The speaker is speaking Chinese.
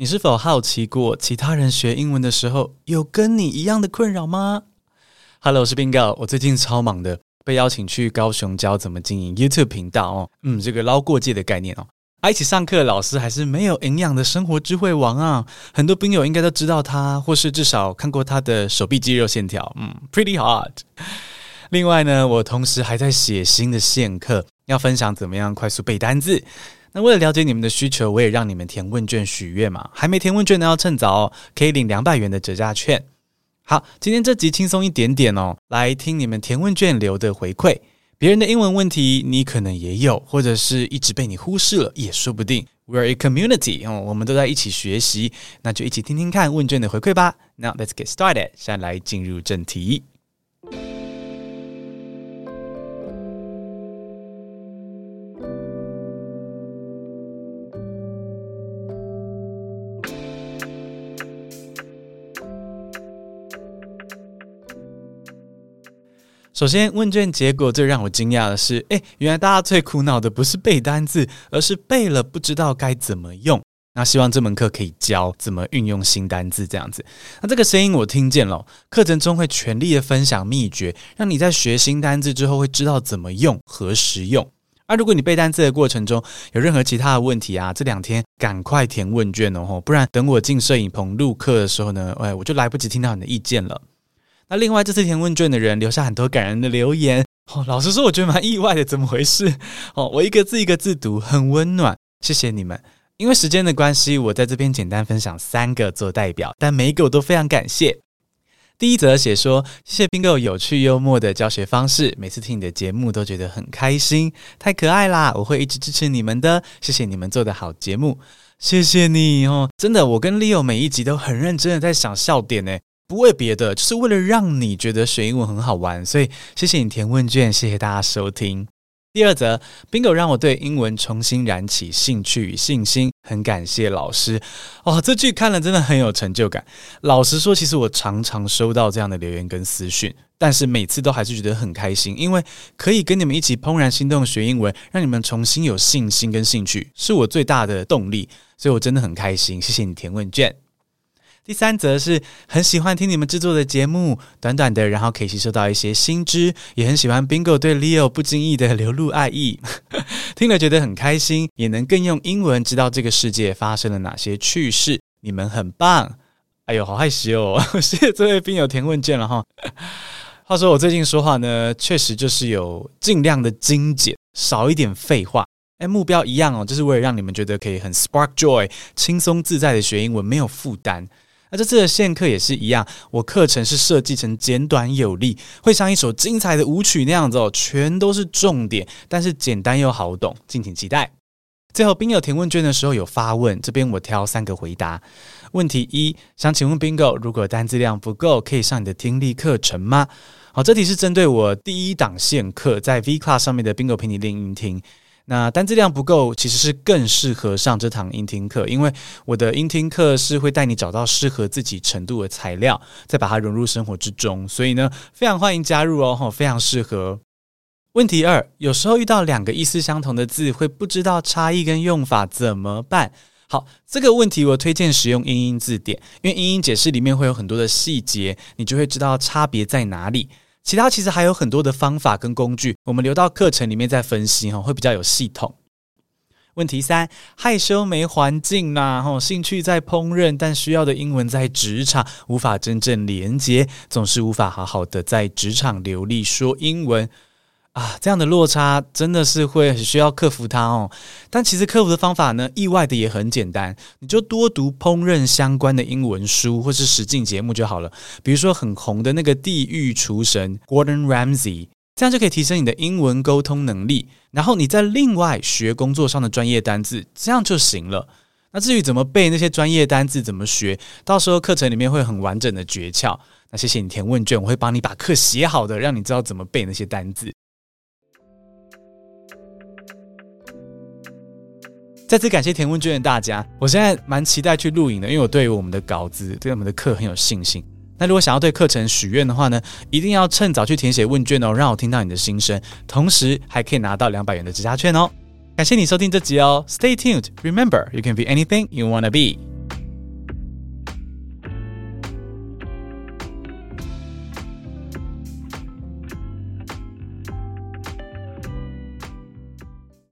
你是否好奇过其他人学英文的时候有跟你一样的困扰吗？Hello，我是 Bingo，我最近超忙的，被邀请去高雄教怎么经营 YouTube 频道哦。嗯，这个捞过界的概念哦。一起上课老师还是没有营养的生活智慧王啊，很多兵友应该都知道他，或是至少看过他的手臂肌肉线条。嗯，Pretty hard。另外呢，我同时还在写新的线课，要分享怎么样快速背单字。那为了了解你们的需求，我也让你们填问卷许愿嘛。还没填问卷的要趁早哦，可以领两百元的折价券。好，今天这集轻松一点点哦，来听你们填问卷留的回馈。别人的英文问题你可能也有，或者是一直被你忽视了，也说不定。We're a community 哦，我们都在一起学习，那就一起听听看问卷的回馈吧。Now let's get started，现在来进入正题。首先，问卷结果最让我惊讶的是，诶，原来大家最苦恼的不是背单字，而是背了不知道该怎么用。那希望这门课可以教怎么运用新单字，这样子。那这个声音我听见了，课程中会全力的分享秘诀，让你在学新单字之后会知道怎么用、何时用。而、啊、如果你背单字的过程中有任何其他的问题啊，这两天赶快填问卷哦，不然等我进摄影棚录课的时候呢，哎，我就来不及听到你的意见了。那另外，这次填问卷的人留下很多感人的留言哦。老实说，我觉得蛮意外的，怎么回事？哦，我一个字一个字读，很温暖。谢谢你们。因为时间的关系，我在这边简单分享三个做代表，但每一个我都非常感谢。第一则写说，谢谢 Bingo 有趣幽默的教学方式，每次听你的节目都觉得很开心，太可爱啦！我会一直支持你们的。谢谢你们做的好节目，谢谢你哦。真的，我跟 Leo 每一集都很认真的在想笑点呢。不为别的，就是为了让你觉得学英文很好玩，所以谢谢你填问卷，谢谢大家收听。第二则，Bingo 让我对英文重新燃起兴趣与信心，很感谢老师。哦，这句看了真的很有成就感。老实说，其实我常常收到这样的留言跟私讯，但是每次都还是觉得很开心，因为可以跟你们一起怦然心动学英文，让你们重新有信心跟兴趣，是我最大的动力。所以我真的很开心，谢谢你填问卷。第三则是很喜欢听你们制作的节目，短短的，然后可以吸收到一些新知，也很喜欢 Bingo 对 Leo 不经意的流露爱意，听了觉得很开心，也能更用英文知道这个世界发生了哪些趣事。你们很棒！哎呦，好害羞哦！谢谢这位兵友填问卷了哈。话说我最近说话呢，确实就是有尽量的精简，少一点废话。哎，目标一样哦，就是为了让你们觉得可以很 spark joy，轻松自在的学英文，没有负担。那这次的线课也是一样，我课程是设计成简短有力，会像一首精彩的舞曲那样子哦，全都是重点，但是简单又好懂，敬请期待。最后，Bingo 填问卷的时候有发问，这边我挑三个回答。问题一，想请问 Bingo，如果单字量不够，可以上你的听力课程吗？好，这题是针对我第一档线课，在 V Class 上面的 Bingo 陪你练音听。那单字量不够，其实是更适合上这堂英听课，因为我的英听课是会带你找到适合自己程度的材料，再把它融入生活之中，所以呢，非常欢迎加入哦，非常适合。问题二，有时候遇到两个意思相同的字，会不知道差异跟用法怎么办？好，这个问题我推荐使用英英字典，因为英英解释里面会有很多的细节，你就会知道差别在哪里。其他其实还有很多的方法跟工具，我们留到课程里面再分析哈，会比较有系统。问题三，害羞没环境呐，哈，兴趣在烹饪，但需要的英文在职场无法真正连接，总是无法好好的在职场流利说英文。啊，这样的落差真的是会很需要克服它哦。但其实克服的方法呢，意外的也很简单，你就多读烹饪相关的英文书或是实境节目就好了。比如说很红的那个地狱厨神 Gordon Ramsay，这样就可以提升你的英文沟通能力。然后你再另外学工作上的专业单字，这样就行了。那至于怎么背那些专业单字，怎么学，到时候课程里面会很完整的诀窍。那谢谢你填问卷，我会帮你把课写好的，让你知道怎么背那些单字。再次感谢填问卷的大家，我现在蛮期待去录影的，因为我对于我们的稿子、对我们的课很有信心。那如果想要对课程许愿的话呢，一定要趁早去填写问卷哦，让我听到你的心声，同时还可以拿到两百元的直加券哦。感谢你收听这集哦，Stay tuned. Remember, you can be anything you wanna be.